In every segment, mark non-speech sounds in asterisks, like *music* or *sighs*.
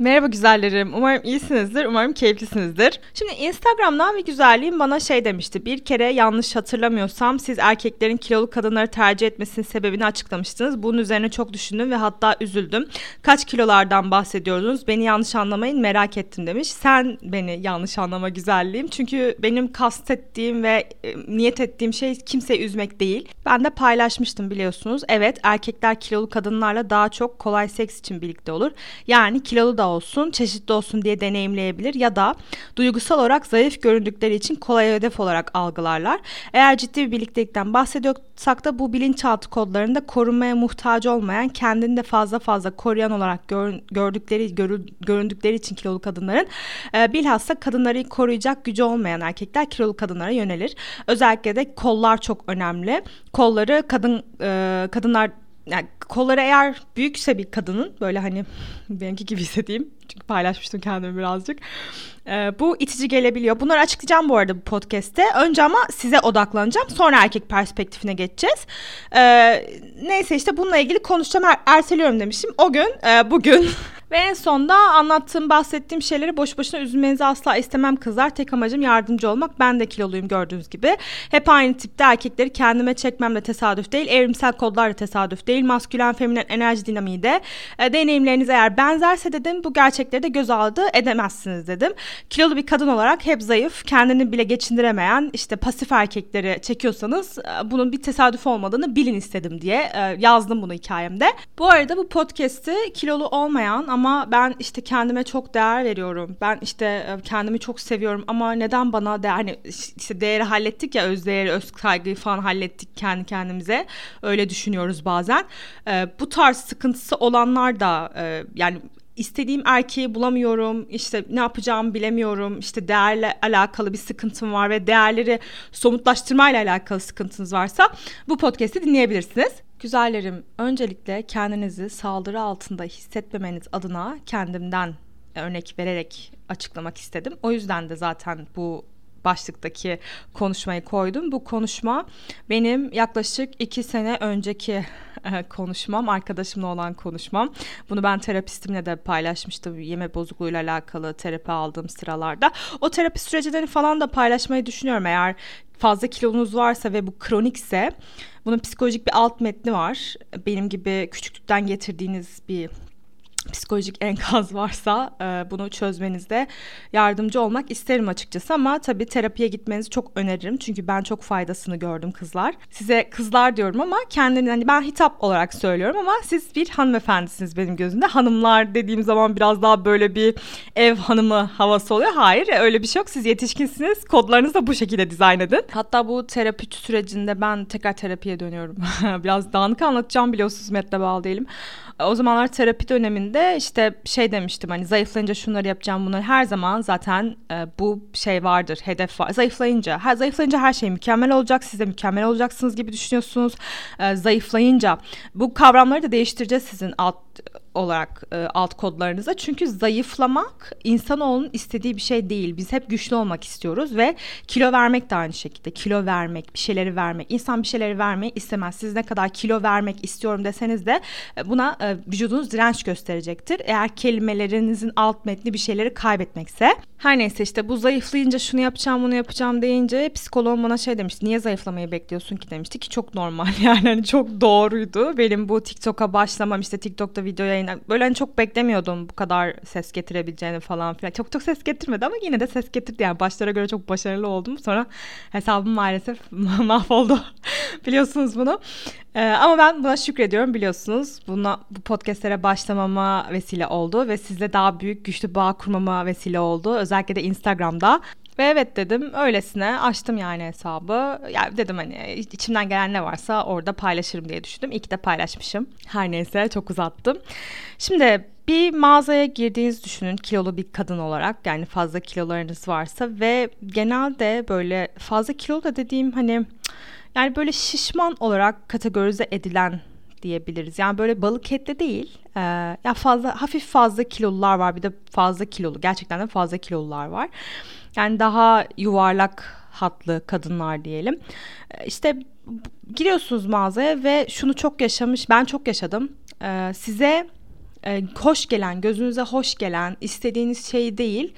Merhaba güzellerim. Umarım iyisinizdir. Umarım keyiflisinizdir. Şimdi Instagram'dan bir güzelliğim bana şey demişti. Bir kere yanlış hatırlamıyorsam siz erkeklerin kilolu kadınları tercih etmesinin sebebini açıklamıştınız. Bunun üzerine çok düşündüm ve hatta üzüldüm. Kaç kilolardan bahsediyordunuz? Beni yanlış anlamayın merak ettim demiş. Sen beni yanlış anlama güzelliğim. Çünkü benim kastettiğim ve e, niyet ettiğim şey kimseyi üzmek değil. Ben de paylaşmıştım biliyorsunuz. Evet erkekler kilolu kadınlarla daha çok kolay seks için birlikte olur. Yani kilolu da olsun, çeşitli olsun diye deneyimleyebilir ya da duygusal olarak zayıf göründükleri için kolay hedef olarak algılarlar. Eğer ciddi bir birliktelikten bahsediyorsak da bu bilinçaltı kodlarında korunmaya muhtaç olmayan, kendini de fazla fazla koruyan olarak gör, gördükleri, görü, göründükleri için kilolu kadınların e, bilhassa kadınları koruyacak gücü olmayan erkekler kilolu kadınlara yönelir. Özellikle de kollar çok önemli. Kolları kadın e, kadınlar yani kolları eğer büyükse bir kadının böyle hani benimki gibi hissedeyim. Çünkü paylaşmıştım kendimi birazcık. Ee, bu itici gelebiliyor. Bunları açıklayacağım bu arada bu podcast'te. Önce ama size odaklanacağım. Sonra erkek perspektifine geçeceğiz. Ee, neyse işte bununla ilgili konuşacağım. Er- erteliyorum demişim. O gün, e, bugün *laughs* Ve en sonda anlattığım, bahsettiğim şeyleri boş boşuna üzülmenizi asla istemem kızlar. Tek amacım yardımcı olmak. Ben de kiloluyum gördüğünüz gibi. Hep aynı tipte erkekleri kendime çekmem de tesadüf değil. Evrimsel kodlar da tesadüf değil. Maskülen, feminen enerji dinamiği de. E, deneyimleriniz eğer benzerse dedim bu gerçekleri de göz ardı edemezsiniz dedim. Kilolu bir kadın olarak hep zayıf, kendini bile geçindiremeyen işte pasif erkekleri çekiyorsanız e, bunun bir tesadüf olmadığını bilin istedim diye e, yazdım bunu hikayemde. Bu arada bu podcast'i kilolu olmayan ama ama ben işte kendime çok değer veriyorum. Ben işte e, kendimi çok seviyorum ama neden bana değer hani işte değeri hallettik ya öz değeri, öz kaygıyı falan hallettik kendi kendimize. Öyle düşünüyoruz bazen. Ee, bu tarz sıkıntısı olanlar da e, yani istediğim erkeği bulamıyorum, işte ne yapacağımı bilemiyorum, işte değerle alakalı bir sıkıntım var ve değerleri somutlaştırmayla alakalı sıkıntınız varsa bu podcast'i dinleyebilirsiniz. Güzellerim, öncelikle kendinizi saldırı altında hissetmemeniz adına kendimden örnek vererek açıklamak istedim. O yüzden de zaten bu başlıktaki konuşmayı koydum. Bu konuşma benim yaklaşık iki sene önceki e, konuşmam, arkadaşımla olan konuşmam. Bunu ben terapistimle de paylaşmıştım. Yeme bozukluğuyla alakalı terapi aldığım sıralarda. O terapi süreçlerini falan da paylaşmayı düşünüyorum. Eğer fazla kilonuz varsa ve bu kronikse bunun psikolojik bir alt metni var. Benim gibi küçüklükten getirdiğiniz bir psikolojik enkaz *laughs* varsa e, bunu çözmenizde yardımcı olmak isterim açıkçası ama tabii terapiye gitmenizi çok öneririm çünkü ben çok faydasını gördüm kızlar. Size kızlar diyorum ama kendini hani ben hitap olarak söylüyorum ama siz bir hanımefendisiniz benim gözümde. Hanımlar dediğim zaman biraz daha böyle bir ev hanımı havası oluyor. Hayır öyle bir şey yok. Siz yetişkinsiniz. Kodlarınızı da bu şekilde dizayn edin. Hatta bu terapi sürecinde ben tekrar terapiye dönüyorum. *laughs* biraz dağınık anlatacağım biliyorsunuz metle bağlı değilim. O zamanlar terapi döneminde işte şey demiştim hani zayıflayınca şunları yapacağım bunları her zaman zaten e, bu şey vardır hedef var. Zayıflayınca her zayıflayınca her şey mükemmel olacak siz de mükemmel olacaksınız gibi düşünüyorsunuz. E, zayıflayınca bu kavramları da değiştireceğiz sizin alt olarak e, alt kodlarınıza. Çünkü zayıflamak insanoğlunun istediği bir şey değil. Biz hep güçlü olmak istiyoruz ve kilo vermek de aynı şekilde. Kilo vermek, bir şeyleri vermek. İnsan bir şeyleri vermeyi istemez. Siz ne kadar kilo vermek istiyorum deseniz de e, buna e, vücudunuz direnç gösterecektir. Eğer kelimelerinizin alt metni bir şeyleri kaybetmekse. Her neyse işte bu zayıflayınca şunu yapacağım bunu yapacağım deyince psikoloğum bana şey demişti. Niye zayıflamayı bekliyorsun ki demişti ki çok normal *laughs* yani hani çok doğruydu. Benim bu TikTok'a başlamam işte TikTok'ta video yayına böyle hani çok beklemiyordum bu kadar ses getirebileceğini falan filan. Çok çok ses getirmedi ama yine de ses getirdi yani başlara göre çok başarılı oldum. Sonra hesabım maalesef *laughs* mahvoldu. *laughs* Biliyorsunuz bunu. Ee, ama ben buna şükrediyorum biliyorsunuz. Buna bu podcastlere başlamama vesile oldu ve sizle daha büyük güçlü bağ kurmama vesile oldu. Özellikle de Instagram'da. Ve evet dedim öylesine açtım yani hesabı. Yani dedim hani içimden gelen ne varsa orada paylaşırım diye düşündüm. İyi de paylaşmışım. Her neyse çok uzattım. Şimdi bir mağazaya girdiğiniz düşünün kilolu bir kadın olarak yani fazla kilolarınız varsa ve genelde böyle fazla kilo da dediğim hani yani böyle şişman olarak kategorize edilen diyebiliriz. Yani böyle balık etli değil. E, ya fazla hafif fazla kilolular var. Bir de fazla kilolu. Gerçekten de fazla kilolular var. Yani daha yuvarlak hatlı kadınlar diyelim. E, işte giriyorsunuz mağazaya ve şunu çok yaşamış. Ben çok yaşadım. E, size e, hoş gelen, gözünüze hoş gelen, istediğiniz şey değil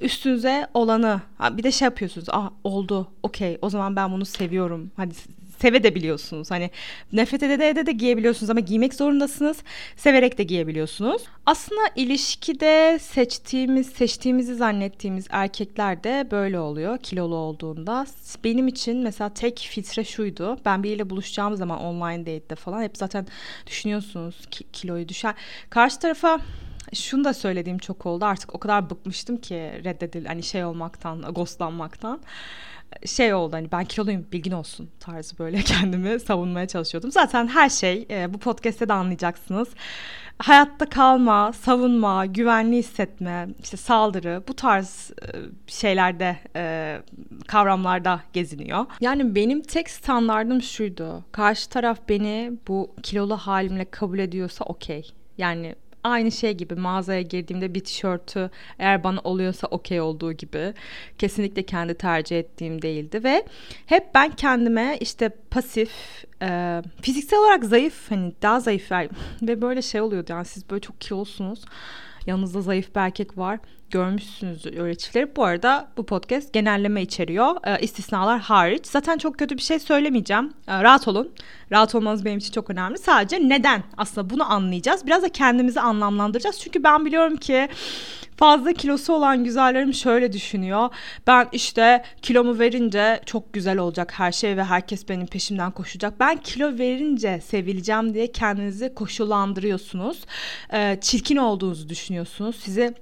üstünüze olanı bir de şey yapıyorsunuz. Ah oldu. Okey. O zaman ben bunu seviyorum. Hadi seve de biliyorsunuz. Hani nefret ede de, de giyebiliyorsunuz ama giymek zorundasınız. Severek de giyebiliyorsunuz. Aslında ilişkide seçtiğimiz, seçtiğimizi zannettiğimiz erkekler de böyle oluyor kilolu olduğunda. Benim için mesela tek filtre şuydu. Ben biriyle buluşacağım zaman online date'de falan hep zaten düşünüyorsunuz ki, kiloyu düşer. Karşı tarafa şunu da söylediğim çok oldu. Artık o kadar bıkmıştım ki reddedil hani şey olmaktan, ghostlanmaktan şey oldu hani ben kiloluyum bilgin olsun tarzı böyle *laughs* kendimi savunmaya çalışıyordum. Zaten her şey e, bu podcast'te de anlayacaksınız. Hayatta kalma, savunma, güvenli hissetme, işte saldırı bu tarz e, şeylerde e, kavramlarda geziniyor. Yani benim tek standardım şuydu. Karşı taraf beni bu kilolu halimle kabul ediyorsa okey. Yani aynı şey gibi mağazaya girdiğimde bir tişörtü eğer bana oluyorsa okey olduğu gibi kesinlikle kendi tercih ettiğim değildi ve hep ben kendime işte pasif e, fiziksel olarak zayıf hani daha zayıf *laughs* ve böyle şey oluyordu yani siz böyle çok kilolusunuz yanınızda zayıf bir erkek var görmüşsünüz öyle çiftleri. Bu arada bu podcast genelleme içeriyor. E, istisnalar hariç. Zaten çok kötü bir şey söylemeyeceğim. E, rahat olun. Rahat olmanız benim için çok önemli. Sadece neden aslında bunu anlayacağız. Biraz da kendimizi anlamlandıracağız. Çünkü ben biliyorum ki fazla kilosu olan güzellerim şöyle düşünüyor. Ben işte kilomu verince çok güzel olacak her şey ve herkes benim peşimden koşacak. Ben kilo verince sevileceğim diye kendinizi koşullandırıyorsunuz. Ee, çirkin olduğunuzu düşünüyorsunuz. Sizi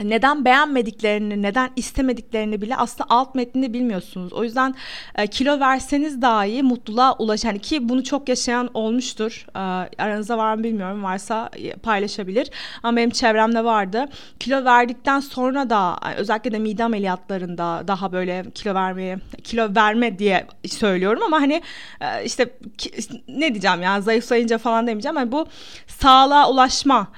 neden beğenmediklerini, neden istemediklerini bile aslında alt metnini bilmiyorsunuz. O yüzden e, kilo verseniz dahi mutluluğa ulaş. Yani ki bunu çok yaşayan olmuştur. E, aranızda var mı bilmiyorum. Varsa e, paylaşabilir. Ama benim çevremde vardı. Kilo verdikten sonra da özellikle de mide ameliyatlarında daha böyle kilo vermeye, kilo verme diye söylüyorum ama hani e, işte ne diyeceğim yani zayıflayınca falan demeyeceğim. Yani bu sağlığa ulaşma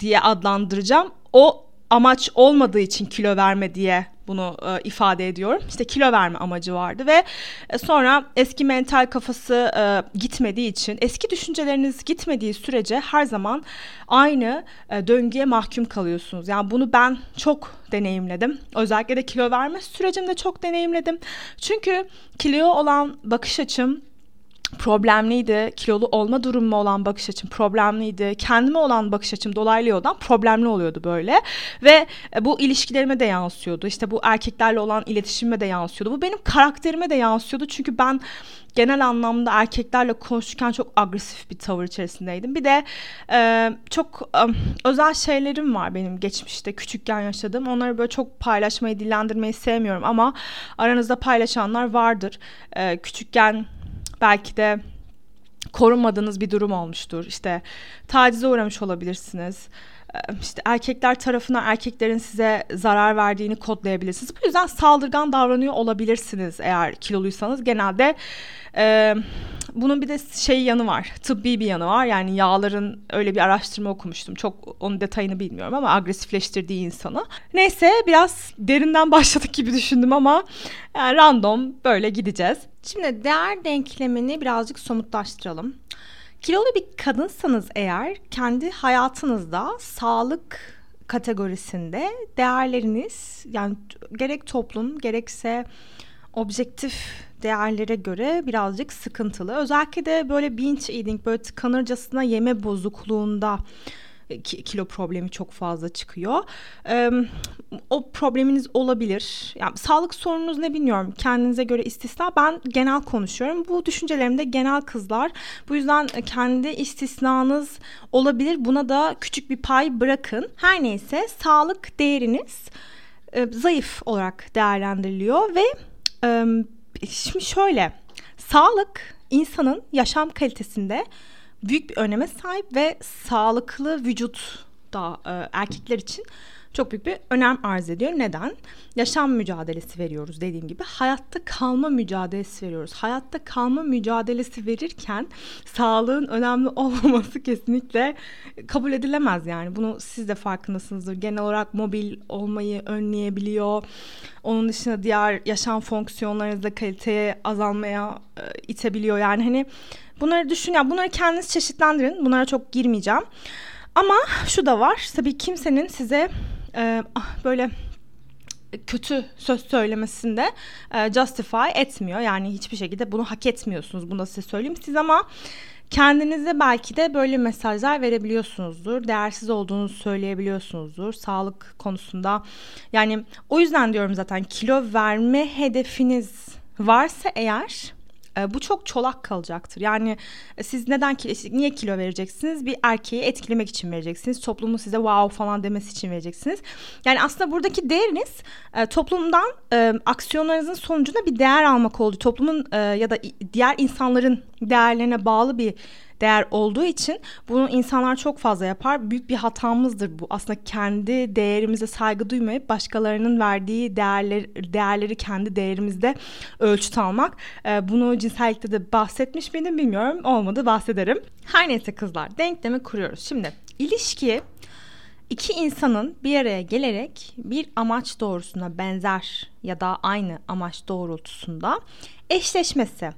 diye adlandıracağım. O amaç olmadığı için kilo verme diye bunu e, ifade ediyorum. İşte kilo verme amacı vardı ve e, sonra eski mental kafası e, gitmediği için, eski düşünceleriniz gitmediği sürece her zaman aynı e, döngüye mahkum kalıyorsunuz. Yani bunu ben çok deneyimledim. Özellikle de kilo verme sürecimde çok deneyimledim. Çünkü kilo olan bakış açım problemliydi. Kilolu olma durumu olan bakış açım problemliydi. Kendime olan bakış açım dolaylı yoldan problemli oluyordu böyle. Ve e, bu ilişkilerime de yansıyordu. İşte bu erkeklerle olan iletişimime de yansıyordu. Bu benim karakterime de yansıyordu. Çünkü ben genel anlamda erkeklerle konuşurken çok agresif bir tavır içerisindeydim. Bir de e, çok e, özel şeylerim var benim geçmişte küçükken yaşadığım. Onları böyle çok paylaşmayı, dillendirmeyi sevmiyorum ama aranızda paylaşanlar vardır. E, küçükken belki de korunmadığınız bir durum olmuştur. İşte tacize uğramış olabilirsiniz. İşte erkekler tarafına erkeklerin size zarar verdiğini kodlayabilirsiniz. Bu yüzden saldırgan davranıyor olabilirsiniz eğer kiloluysanız. Genelde e, bunun bir de şey yanı var. Tıbbi bir yanı var. Yani yağların öyle bir araştırma okumuştum. Çok onun detayını bilmiyorum ama agresifleştirdiği insanı. Neyse biraz derinden *laughs* başladık gibi düşündüm ama yani random böyle gideceğiz. Şimdi değer denklemini birazcık somutlaştıralım. Kilolu bir kadınsanız eğer kendi hayatınızda sağlık kategorisinde değerleriniz yani gerek toplum gerekse objektif değerlere göre birazcık sıkıntılı. Özellikle de böyle binge eating böyle tıkanırcasına yeme bozukluğunda kilo problemi çok fazla çıkıyor. O probleminiz olabilir. Yani sağlık sorununuz ne bilmiyorum. Kendinize göre istisna. Ben genel konuşuyorum. Bu düşüncelerimde genel kızlar. Bu yüzden kendi istisnanız olabilir. Buna da küçük bir pay bırakın. Her neyse sağlık değeriniz e, zayıf olarak değerlendiriliyor ve e, şimdi şöyle sağlık insanın yaşam kalitesinde büyük bir öneme sahip ve sağlıklı vücut da e, erkekler için çok büyük bir önem arz ediyor. Neden? Yaşam mücadelesi veriyoruz dediğim gibi. Hayatta kalma mücadelesi veriyoruz. Hayatta kalma mücadelesi verirken sağlığın önemli *laughs* olmaması kesinlikle kabul edilemez yani. Bunu siz de farkındasınızdır. Genel olarak mobil olmayı önleyebiliyor. Onun dışında diğer yaşam fonksiyonlarınızda kaliteye azalmaya e, itebiliyor. Yani hani bunları düşün ya bunları kendiniz çeşitlendirin. Bunlara çok girmeyeceğim. Ama şu da var. Tabii kimsenin size e, ah, böyle kötü söz söylemesinde e, justify etmiyor. Yani hiçbir şekilde bunu hak etmiyorsunuz. Bunu da size söyleyeyim. Siz ama kendinize belki de böyle mesajlar verebiliyorsunuzdur. Değersiz olduğunuzu söyleyebiliyorsunuzdur. Sağlık konusunda. Yani o yüzden diyorum zaten kilo verme hedefiniz varsa eğer e, bu çok çolak kalacaktır. Yani e, siz neden kilo, niye kilo vereceksiniz? Bir erkeği etkilemek için vereceksiniz. Toplumun size wow falan demesi için vereceksiniz. Yani aslında buradaki değeriniz e, toplumdan aksiyonlarınızın sonucunda bir değer almak oldu. Toplumun ya da diğer insanların değerlerine bağlı bir değer olduğu için bunu insanlar çok fazla yapar. Büyük bir hatamızdır bu. Aslında kendi değerimize saygı duymayıp başkalarının verdiği değerler, değerleri kendi değerimizde ölçüt almak. Ee, bunu cinsellikte de bahsetmiş miydim bilmiyorum. Olmadı bahsederim. Her neyse kızlar denklemi kuruyoruz. Şimdi ilişki iki insanın bir araya gelerek bir amaç doğrusuna benzer ya da aynı amaç doğrultusunda eşleşmesi.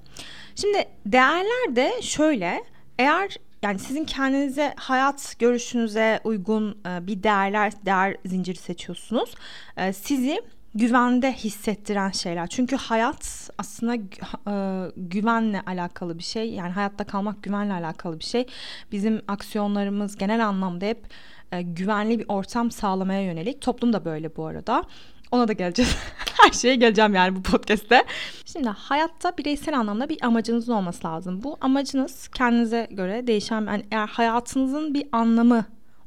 Şimdi değerler de şöyle eğer yani sizin kendinize hayat görüşünüze uygun e, bir değerler değer zinciri seçiyorsunuz. E, sizi güvende hissettiren şeyler. Çünkü hayat aslında e, güvenle alakalı bir şey. Yani hayatta kalmak güvenle alakalı bir şey. Bizim aksiyonlarımız genel anlamda hep güvenli bir ortam sağlamaya yönelik. Toplum da böyle bu arada. Ona da geleceğiz. *laughs* Her şeye geleceğim yani bu podcast'te. Şimdi hayatta bireysel anlamda bir amacınız olması lazım. Bu amacınız kendinize göre değişen yani eğer hayatınızın bir anlamı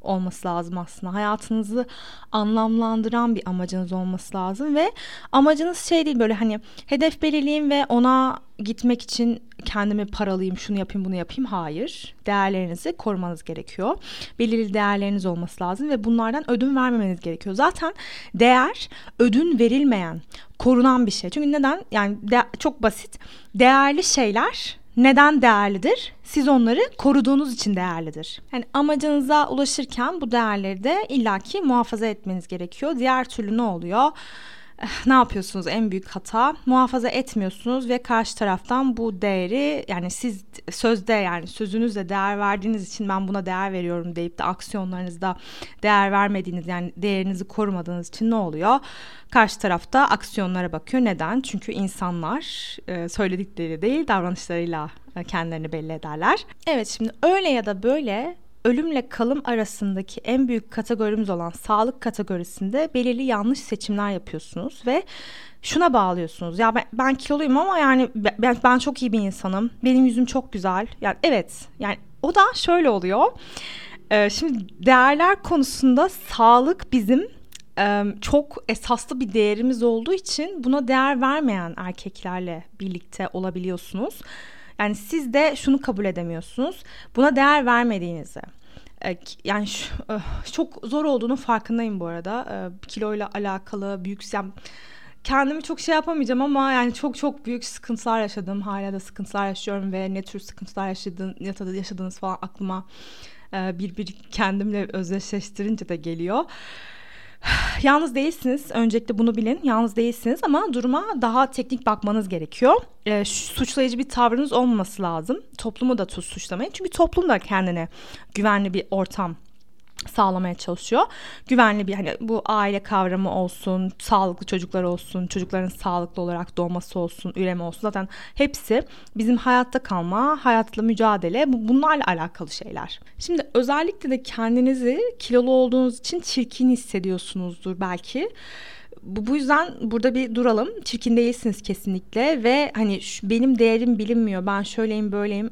olması lazım aslında. Hayatınızı anlamlandıran bir amacınız olması lazım ve amacınız şey değil böyle hani hedef belirleyeyim ve ona gitmek için kendimi paralayayım, şunu yapayım, bunu yapayım. Hayır. Değerlerinizi korumanız gerekiyor. Belirli değerleriniz olması lazım ve bunlardan ödün vermemeniz gerekiyor. Zaten değer ödün verilmeyen, korunan bir şey. Çünkü neden? Yani de- çok basit. Değerli şeyler neden değerlidir? Siz onları koruduğunuz için değerlidir. Yani amacınıza ulaşırken bu değerleri de illaki muhafaza etmeniz gerekiyor. Diğer türlü ne oluyor? Ne yapıyorsunuz en büyük hata muhafaza etmiyorsunuz ve karşı taraftan bu değeri yani siz sözde yani sözünüzle değer verdiğiniz için ben buna değer veriyorum deyip de aksiyonlarınızda değer vermediğiniz yani değerinizi korumadığınız için ne oluyor? Karşı tarafta aksiyonlara bakıyor. Neden? Çünkü insanlar e, söyledikleri değil davranışlarıyla e, kendilerini belli ederler. Evet şimdi öyle ya da böyle ölümle kalım arasındaki en büyük kategorimiz olan sağlık kategorisinde belirli yanlış seçimler yapıyorsunuz ve şuna bağlıyorsunuz. Ya ben, ben kiloluyum ama yani ben, ben çok iyi bir insanım. Benim yüzüm çok güzel. Yani evet. Yani o da şöyle oluyor. Ee, şimdi değerler konusunda sağlık bizim çok esaslı bir değerimiz olduğu için buna değer vermeyen erkeklerle birlikte olabiliyorsunuz. Yani siz de şunu kabul edemiyorsunuz. Buna değer vermediğinizi. E, yani çok zor olduğunu farkındayım bu arada. E, kiloyla alakalı büyük yani kendimi çok şey yapamayacağım ama yani çok çok büyük sıkıntılar yaşadım. Hala da sıkıntılar yaşıyorum ve ne tür sıkıntılar yaşadın, yaşadığınız falan aklıma e, bir bir kendimle özdeşleştirince de geliyor. *sighs* Yalnız değilsiniz. Öncelikle bunu bilin. Yalnız değilsiniz ama duruma daha teknik bakmanız gerekiyor. E, suçlayıcı bir tavrınız olmaması lazım. Toplumu da suçlamayın. Çünkü toplum da kendine güvenli bir ortam sağlamaya çalışıyor. Güvenli bir hani bu aile kavramı olsun, sağlıklı çocuklar olsun, çocukların sağlıklı olarak doğması olsun, üreme olsun. Zaten hepsi bizim hayatta kalma, hayatla mücadele bu bunlarla alakalı şeyler. Şimdi özellikle de kendinizi kilolu olduğunuz için çirkin hissediyorsunuzdur belki bu yüzden burada bir duralım. Çirkin değilsiniz kesinlikle ve hani şu, benim değerim bilinmiyor. Ben şöyleyim böyleyim.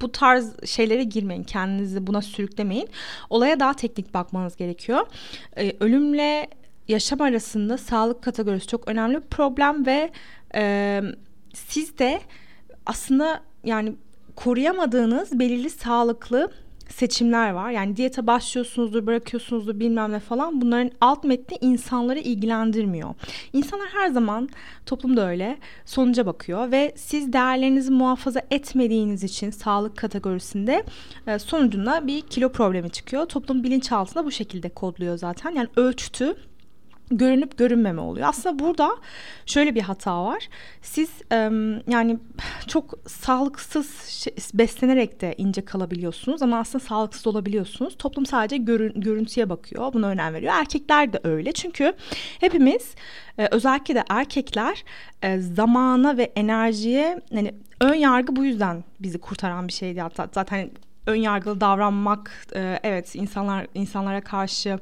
Bu tarz şeylere girmeyin. Kendinizi buna sürüklemeyin. Olaya daha teknik bakmanız gerekiyor. Ee, ölümle yaşam arasında sağlık kategorisi çok önemli bir problem ve e, siz de aslında yani koruyamadığınız belirli sağlıklı seçimler var. Yani diyete başlıyorsunuzdur, bırakıyorsunuzdur bilmem ne falan. Bunların alt metni insanları ilgilendirmiyor. İnsanlar her zaman toplumda öyle sonuca bakıyor ve siz değerlerinizi muhafaza etmediğiniz için sağlık kategorisinde e, sonucunda bir kilo problemi çıkıyor. Toplum bilinçaltında bu şekilde kodluyor zaten. Yani ölçütü görünüp görünmeme oluyor. Aslında burada şöyle bir hata var. Siz yani çok sağlıksız beslenerek de ince kalabiliyorsunuz ama aslında sağlıksız olabiliyorsunuz. Toplum sadece görün, görüntüye bakıyor. Buna önem veriyor. Erkekler de öyle. Çünkü hepimiz özellikle de erkekler zamana ve enerjiye yani ön yargı bu yüzden bizi kurtaran bir şeydi. Hatta zaten ön yargılı davranmak evet insanlar insanlara karşı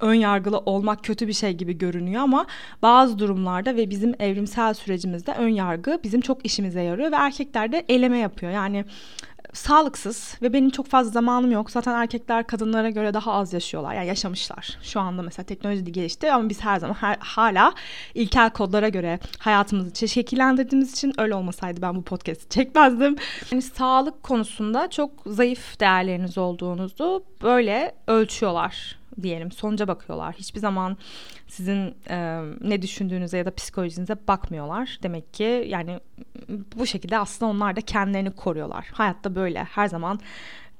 ön yargılı olmak kötü bir şey gibi görünüyor ama bazı durumlarda ve bizim evrimsel sürecimizde ön yargı bizim çok işimize yarıyor ve erkekler de eleme yapıyor. Yani sağlıksız ve benim çok fazla zamanım yok. Zaten erkekler kadınlara göre daha az yaşıyorlar. Yani yaşamışlar. Şu anda mesela teknoloji de gelişti ama biz her zaman her, hala ilkel kodlara göre hayatımızı şekillendirdiğimiz için öyle olmasaydı ben bu podcast'i çekmezdim. Yani sağlık konusunda çok zayıf değerleriniz olduğunuzu böyle ölçüyorlar diyelim sonuca bakıyorlar. Hiçbir zaman sizin e, ne düşündüğünüze ya da psikolojinize bakmıyorlar. Demek ki yani bu şekilde aslında onlar da kendilerini koruyorlar. Hayatta böyle her zaman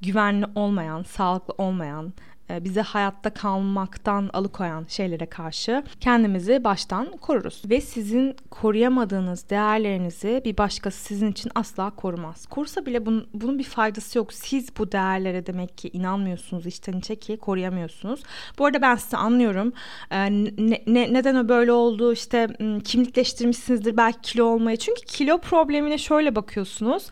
güvenli olmayan, sağlıklı olmayan, bizi hayatta kalmaktan alıkoyan şeylere karşı kendimizi baştan koruruz. Ve sizin koruyamadığınız değerlerinizi bir başkası sizin için asla korumaz. Korusa bile bunun, bunun bir faydası yok. Siz bu değerlere demek ki inanmıyorsunuz içten içe ki koruyamıyorsunuz. Bu arada ben sizi anlıyorum. Ee, ne, ne, neden o böyle oldu işte kimlikleştirmişsinizdir belki kilo olmayı. Çünkü kilo problemine şöyle bakıyorsunuz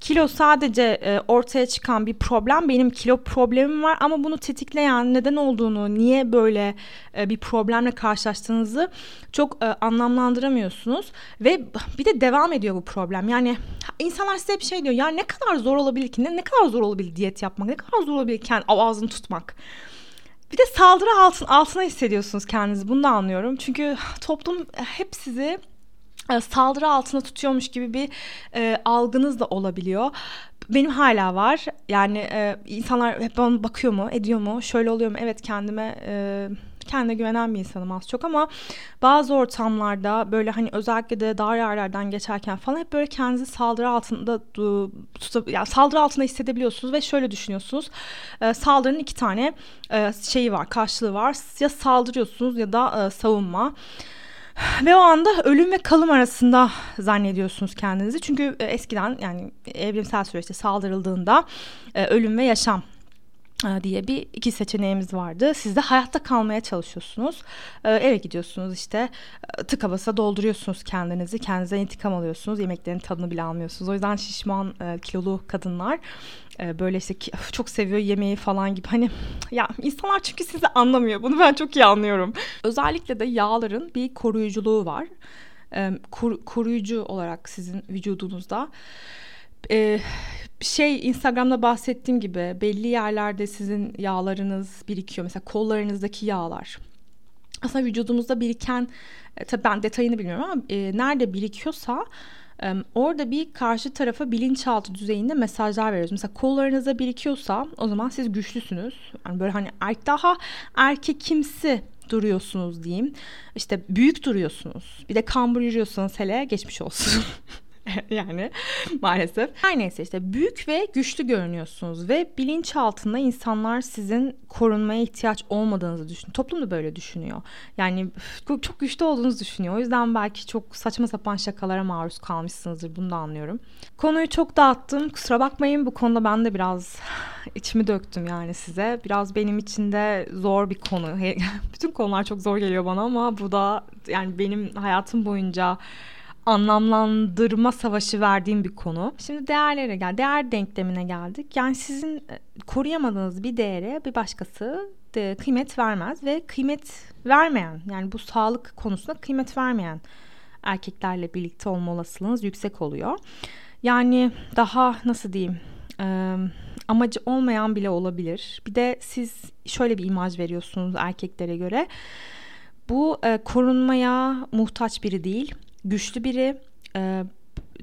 kilo sadece e, ortaya çıkan bir problem. Benim kilo problemim var ama bunu tetikleyen neden olduğunu, niye böyle e, bir problemle karşılaştığınızı çok e, anlamlandıramıyorsunuz ve bir de devam ediyor bu problem. Yani insanlar size bir şey diyor. Ya ne kadar zor olabilir ki? Ne, ne kadar zor olabilir diyet yapmak? Ne kadar zor olabilir kendi ağzını tutmak? Bir de saldırı altın, altına hissediyorsunuz kendinizi. Bunu da anlıyorum. Çünkü toplum hep sizi e, saldırı altında tutuyormuş gibi bir e, algınız da olabiliyor. Benim hala var. Yani e, insanlar hep bana bakıyor mu, ediyor mu, şöyle oluyor mu? Evet kendime e, kendine güvenen bir insanım az çok ama bazı ortamlarda böyle hani özellikle de dar yerlerden geçerken falan hep böyle kendinizi saldırı altında yani saldırı altında hissedebiliyorsunuz ve şöyle düşünüyorsunuz. E, saldırının iki tane e, şeyi var, karşılığı var. Ya saldırıyorsunuz ya da e, savunma. Ve o anda ölüm ve kalım arasında zannediyorsunuz kendinizi. Çünkü e, eskiden yani evrimsel süreçte saldırıldığında e, ölüm ve yaşam e, diye bir iki seçeneğimiz vardı. Siz de hayatta kalmaya çalışıyorsunuz. Eve gidiyorsunuz işte tıka basa dolduruyorsunuz kendinizi. Kendinize intikam alıyorsunuz. Yemeklerin tadını bile almıyorsunuz. O yüzden şişman kilolu kadınlar böyle işte çok seviyor yemeği falan gibi hani ya insanlar çünkü sizi anlamıyor bunu ben çok iyi anlıyorum. Özellikle de yağların bir koruyuculuğu var. Kur, koruyucu olarak sizin vücudunuzda ee, şey Instagram'da bahsettiğim gibi belli yerlerde sizin yağlarınız birikiyor. Mesela kollarınızdaki yağlar. Aslında vücudumuzda biriken e, tabii ben detayını bilmiyorum ama e, nerede birikiyorsa orada bir karşı tarafa bilinçaltı düzeyinde mesajlar veriyoruz. Mesela kollarınıza birikiyorsa o zaman siz güçlüsünüz. Yani böyle hani er, daha erkek kimsi duruyorsunuz diyeyim. İşte büyük duruyorsunuz. Bir de kambur yürüyorsanız hele geçmiş olsun. *laughs* *laughs* yani maalesef. Her neyse işte büyük ve güçlü görünüyorsunuz ve bilinç altında insanlar sizin korunmaya ihtiyaç olmadığınızı düşünüyor. Toplum da böyle düşünüyor. Yani çok güçlü olduğunuzu düşünüyor. O yüzden belki çok saçma sapan şakalara maruz kalmışsınızdır. Bunu da anlıyorum. Konuyu çok dağıttım. Kusura bakmayın bu konuda ben de biraz *sighs* içimi döktüm yani size. Biraz benim için de zor bir konu. *laughs* Bütün konular çok zor geliyor bana ama bu da yani benim hayatım boyunca anlamlandırma savaşı verdiğim bir konu. Şimdi değerlere gel, değer denklemine geldik. Yani sizin e, koruyamadığınız bir değere bir başkası de kıymet vermez ve kıymet vermeyen yani bu sağlık konusunda kıymet vermeyen erkeklerle birlikte olma olasılığınız yüksek oluyor. Yani daha nasıl diyeyim e, amacı olmayan bile olabilir. Bir de siz şöyle bir imaj veriyorsunuz erkeklere göre. Bu e, korunmaya muhtaç biri değil güçlü biri. E,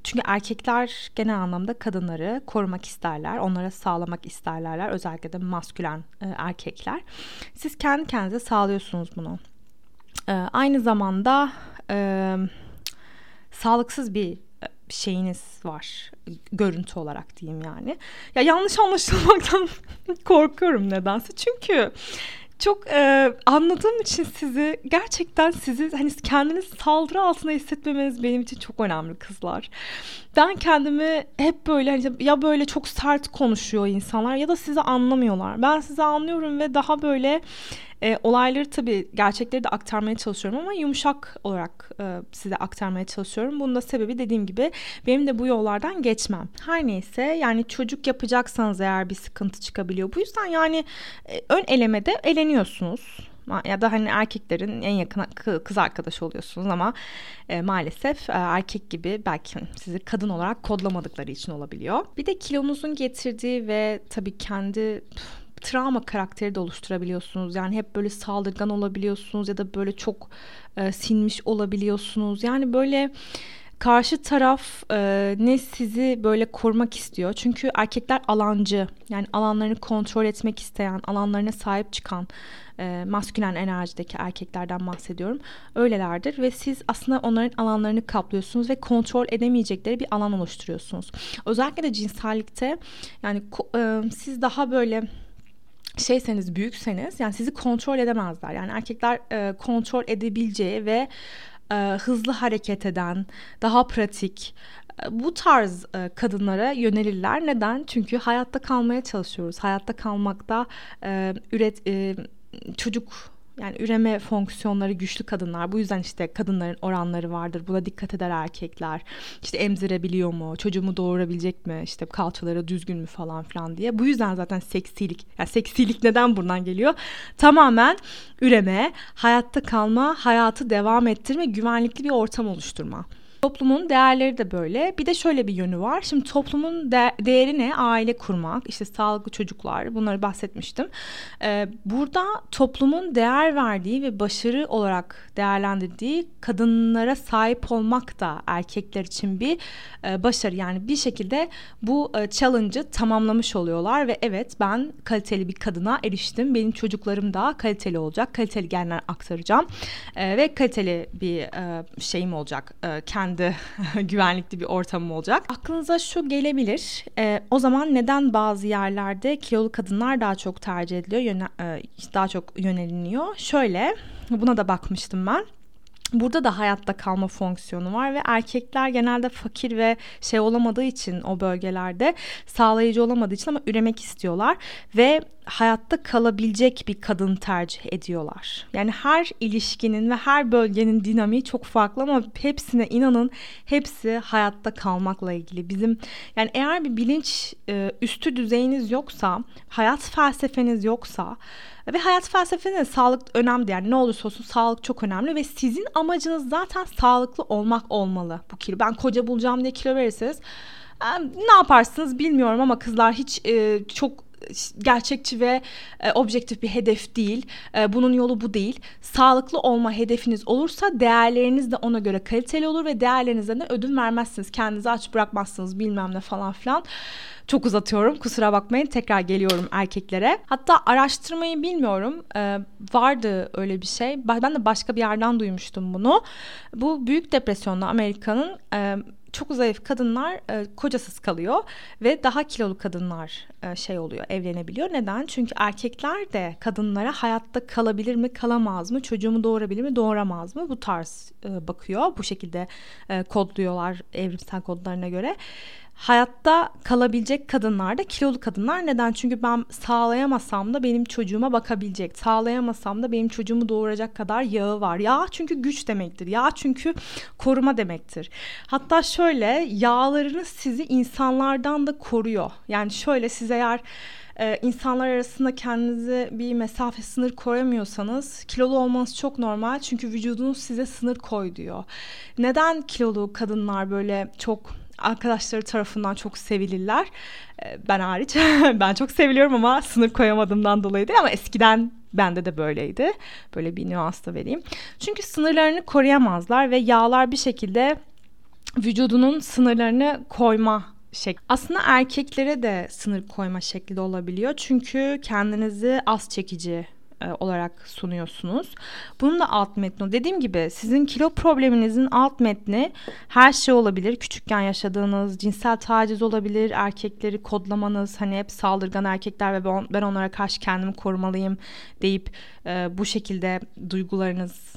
çünkü erkekler genel anlamda kadınları korumak isterler, onlara sağlamak isterlerler. Özellikle de maskülen e, erkekler. Siz kendi kendinize sağlıyorsunuz bunu. E, aynı zamanda e, sağlıksız bir e, şeyiniz var görüntü olarak diyeyim yani. Ya yanlış anlaşılmaktan *laughs* korkuyorum nedense. Çünkü çok e, anladığım için sizi gerçekten sizi hani kendiniz saldırı altında hissetmemeniz benim için çok önemli kızlar. Ben kendimi hep böyle hani ya böyle çok sert konuşuyor insanlar ya da sizi anlamıyorlar. Ben sizi anlıyorum ve daha böyle e, olayları tabii gerçekleri de aktarmaya çalışıyorum ama yumuşak olarak e, size aktarmaya çalışıyorum. Bunun da sebebi dediğim gibi benim de bu yollardan geçmem. Her neyse yani çocuk yapacaksanız eğer bir sıkıntı çıkabiliyor. Bu yüzden yani e, ön elemede eleniyorsunuz ya da hani erkeklerin en yakın kız arkadaşı oluyorsunuz ama e, maalesef e, erkek gibi belki sizi kadın olarak kodlamadıkları için olabiliyor. Bir de kilonuzun getirdiği ve tabii kendi travma karakteri de oluşturabiliyorsunuz. Yani hep böyle saldırgan olabiliyorsunuz ya da böyle çok e, sinmiş olabiliyorsunuz. Yani böyle karşı taraf e, ne sizi böyle korumak istiyor. Çünkü erkekler alancı. Yani alanlarını kontrol etmek isteyen, alanlarına sahip çıkan e, maskülen enerjideki erkeklerden bahsediyorum. Öylelerdir ve siz aslında onların alanlarını kaplıyorsunuz ve kontrol edemeyecekleri bir alan oluşturuyorsunuz. Özellikle de cinsellikte yani e, siz daha böyle şeyseniz büyükseniz yani sizi kontrol edemezler. Yani erkekler e, kontrol edebileceği ve e, hızlı hareket eden, daha pratik e, bu tarz e, kadınlara yönelirler. Neden? Çünkü hayatta kalmaya çalışıyoruz. Hayatta kalmakta e, üret e, çocuk yani üreme fonksiyonları güçlü kadınlar. Bu yüzden işte kadınların oranları vardır. Buna dikkat eder erkekler. İşte emzirebiliyor mu? Çocuğumu doğurabilecek mi? İşte kalçaları düzgün mü falan filan diye. Bu yüzden zaten seksilik. Yani seksilik neden buradan geliyor? Tamamen üreme, hayatta kalma, hayatı devam ettirme, güvenlikli bir ortam oluşturma. Toplumun değerleri de böyle. Bir de şöyle bir yönü var. Şimdi toplumun de- değeri ne? Aile kurmak, işte sağlıklı çocuklar bunları bahsetmiştim. Ee, burada toplumun değer verdiği ve başarı olarak değerlendirdiği kadınlara sahip olmak da erkekler için bir e, başarı. Yani bir şekilde bu e, challenge'ı tamamlamış oluyorlar ve evet ben kaliteli bir kadına eriştim. Benim çocuklarım da kaliteli olacak. Kaliteli genler aktaracağım. E, ve kaliteli bir e, şeyim olacak. E, kendi kendi *laughs* güvenlikli bir ortamım olacak. Aklınıza şu gelebilir. E, o zaman neden bazı yerlerde kilolu kadınlar daha çok tercih ediliyor, yöne, e, daha çok yöneliniyor? Şöyle, buna da bakmıştım ben. Burada da hayatta kalma fonksiyonu var ve erkekler genelde fakir ve şey olamadığı için o bölgelerde sağlayıcı olamadığı için ama üremek istiyorlar ve hayatta kalabilecek bir kadın tercih ediyorlar. Yani her ilişkinin ve her bölgenin dinamiği çok farklı ama hepsine inanın hepsi hayatta kalmakla ilgili. Bizim yani eğer bir bilinç e, üstü düzeyiniz yoksa, hayat felsefeniz yoksa ve hayat felsefesinde sağlık önemli yani ne olursa olsun sağlık çok önemli ve sizin amacınız zaten sağlıklı olmak olmalı bu kilo. Ben koca bulacağım diye kilo verirseniz ne yaparsınız bilmiyorum ama kızlar hiç e, çok gerçekçi ve e, objektif bir hedef değil. E, bunun yolu bu değil. Sağlıklı olma hedefiniz olursa değerleriniz de ona göre kaliteli olur ve değerlerinizden de ödün vermezsiniz. Kendinizi aç bırakmazsınız bilmem ne falan filan. Çok uzatıyorum kusura bakmayın tekrar geliyorum erkeklere. Hatta araştırmayı bilmiyorum ee, vardı öyle bir şey. Ben de başka bir yerden duymuştum bunu. Bu büyük depresyonda Amerika'nın e, çok zayıf kadınlar e, kocasız kalıyor ve daha kilolu kadınlar e, şey oluyor evlenebiliyor. Neden? Çünkü erkekler de kadınlara hayatta kalabilir mi kalamaz mı çocuğumu doğurabilir mi doğuramaz mı bu tarz e, bakıyor. Bu şekilde e, kodluyorlar evrimsel kodlarına göre hayatta kalabilecek kadınlar da kilolu kadınlar. Neden? Çünkü ben sağlayamasam da benim çocuğuma bakabilecek. Sağlayamasam da benim çocuğumu doğuracak kadar yağı var. Yağ çünkü güç demektir. Yağ çünkü koruma demektir. Hatta şöyle yağlarınız sizi insanlardan da koruyor. Yani şöyle siz eğer e, insanlar arasında kendinize bir mesafe sınır koyamıyorsanız kilolu olmanız çok normal çünkü vücudunuz size sınır koy diyor. Neden kilolu kadınlar böyle çok arkadaşları tarafından çok sevilirler. Ee, ben hariç. *laughs* ben çok seviliyorum ama sınır koyamadığımdan dolayı değil ama eskiden bende de böyleydi. Böyle bir nüans da vereyim. Çünkü sınırlarını koruyamazlar ve yağlar bir şekilde vücudunun sınırlarını koyma şekli. Aslında erkeklere de sınır koyma şekli de olabiliyor. Çünkü kendinizi az çekici olarak sunuyorsunuz. Bunun da alt metni. Dediğim gibi sizin kilo probleminizin alt metni her şey olabilir. Küçükken yaşadığınız cinsel taciz olabilir. Erkekleri kodlamanız hani hep saldırgan erkekler ve ben onlara karşı kendimi korumalıyım deyip e, bu şekilde duygularınız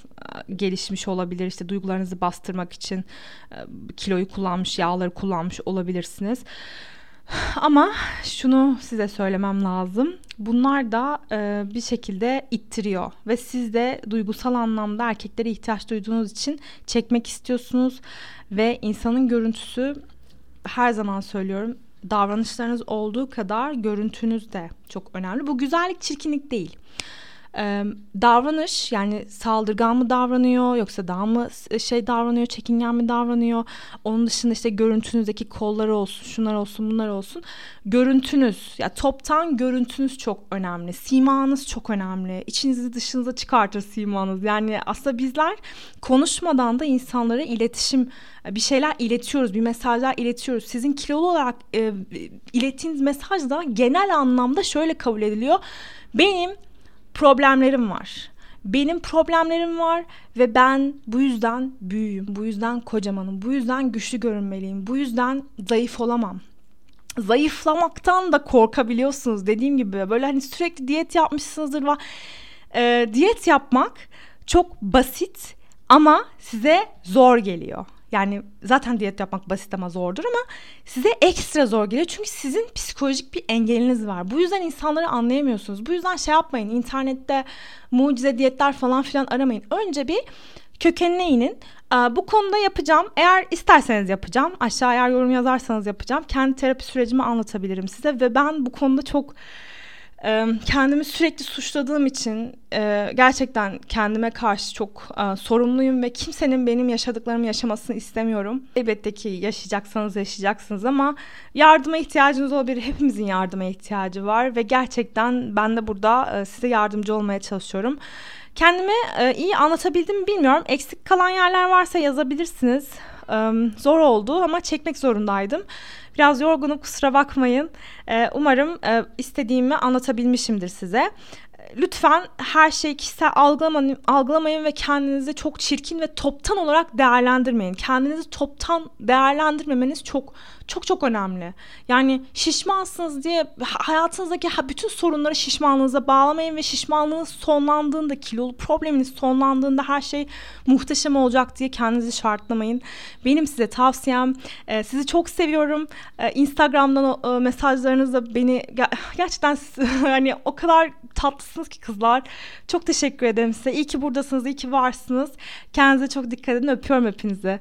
e, gelişmiş olabilir. İşte duygularınızı bastırmak için e, kiloyu kullanmış, yağları kullanmış olabilirsiniz. Ama şunu size söylemem lazım. Bunlar da e, bir şekilde ittiriyor ve siz de duygusal anlamda erkeklere ihtiyaç duyduğunuz için çekmek istiyorsunuz ve insanın görüntüsü her zaman söylüyorum davranışlarınız olduğu kadar görüntünüz de çok önemli. Bu güzellik çirkinlik değil davranış yani saldırgan mı davranıyor yoksa daha mı şey davranıyor çekingen mi davranıyor? Onun dışında işte görüntünüzdeki kolları olsun şunlar olsun bunlar olsun. Görüntünüz ya toptan görüntünüz çok önemli. Simanız çok önemli. İçinizi dışınıza çıkartır simanız. Yani aslında bizler konuşmadan da insanlara iletişim bir şeyler iletiyoruz, bir mesajlar iletiyoruz. Sizin kilolu olarak e, ilettiğiniz mesaj da genel anlamda şöyle kabul ediliyor. Benim problemlerim var. Benim problemlerim var ve ben bu yüzden büyüğüm, bu yüzden kocamanım, bu yüzden güçlü görünmeliyim, bu yüzden zayıf olamam. Zayıflamaktan da korkabiliyorsunuz dediğim gibi böyle hani sürekli diyet yapmışsınızdır e, diyet yapmak çok basit ama size zor geliyor. Yani zaten diyet yapmak basit ama zordur ama size ekstra zor geliyor. Çünkü sizin psikolojik bir engeliniz var. Bu yüzden insanları anlayamıyorsunuz. Bu yüzden şey yapmayın. internette mucize diyetler falan filan aramayın. Önce bir kökenine inin. Bu konuda yapacağım. Eğer isterseniz yapacağım. Aşağı eğer yorum yazarsanız yapacağım. Kendi terapi sürecimi anlatabilirim size. Ve ben bu konuda çok kendimi sürekli suçladığım için gerçekten kendime karşı çok sorumluyum ve kimsenin benim yaşadıklarımı yaşamasını istemiyorum. Elbette ki yaşayacaksanız yaşayacaksınız ama yardıma ihtiyacınız olabilir. Hepimizin yardıma ihtiyacı var ve gerçekten ben de burada size yardımcı olmaya çalışıyorum. Kendimi iyi anlatabildim mi bilmiyorum. Eksik kalan yerler varsa yazabilirsiniz. Zor oldu ama çekmek zorundaydım. Biraz yorgunum kusura bakmayın. Ee, umarım e, istediğimi anlatabilmişimdir size lütfen her şeyi kişisel algılamayın, algılamayın ve kendinizi çok çirkin ve toptan olarak değerlendirmeyin. Kendinizi toptan değerlendirmemeniz çok çok çok önemli. Yani şişmansınız diye hayatınızdaki bütün sorunları şişmanlığınıza bağlamayın ve şişmanlığınız sonlandığında, kilolu probleminiz sonlandığında her şey muhteşem olacak diye kendinizi şartlamayın. Benim size tavsiyem e, sizi çok seviyorum. E, Instagram'dan e, mesajlarınızla beni gerçekten *laughs* hani o kadar tatlısınız ki kızlar. Çok teşekkür ederim size. İyi ki buradasınız, iyi ki varsınız. Kendinize çok dikkat edin. Öpüyorum hepinizi.